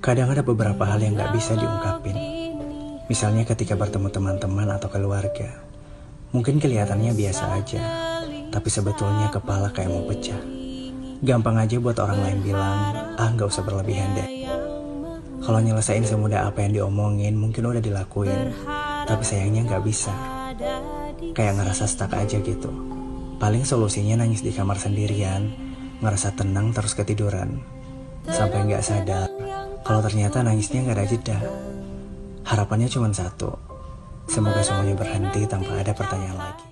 Kadang ada beberapa hal yang gak bisa diungkapin. Misalnya ketika bertemu teman-teman atau keluarga. Mungkin kelihatannya biasa aja, tapi sebetulnya kepala kayak mau pecah. Gampang aja buat orang lain bilang, ah gak usah berlebihan deh. Kalau nyelesain semudah apa yang diomongin mungkin udah dilakuin, tapi sayangnya gak bisa. Kayak ngerasa stuck aja gitu. Paling solusinya nangis di kamar sendirian, ngerasa tenang terus ketiduran. Sampai gak sadar kalau ternyata nangisnya gak ada jeda. Harapannya cuma satu. Semoga semuanya berhenti tanpa ada pertanyaan lagi.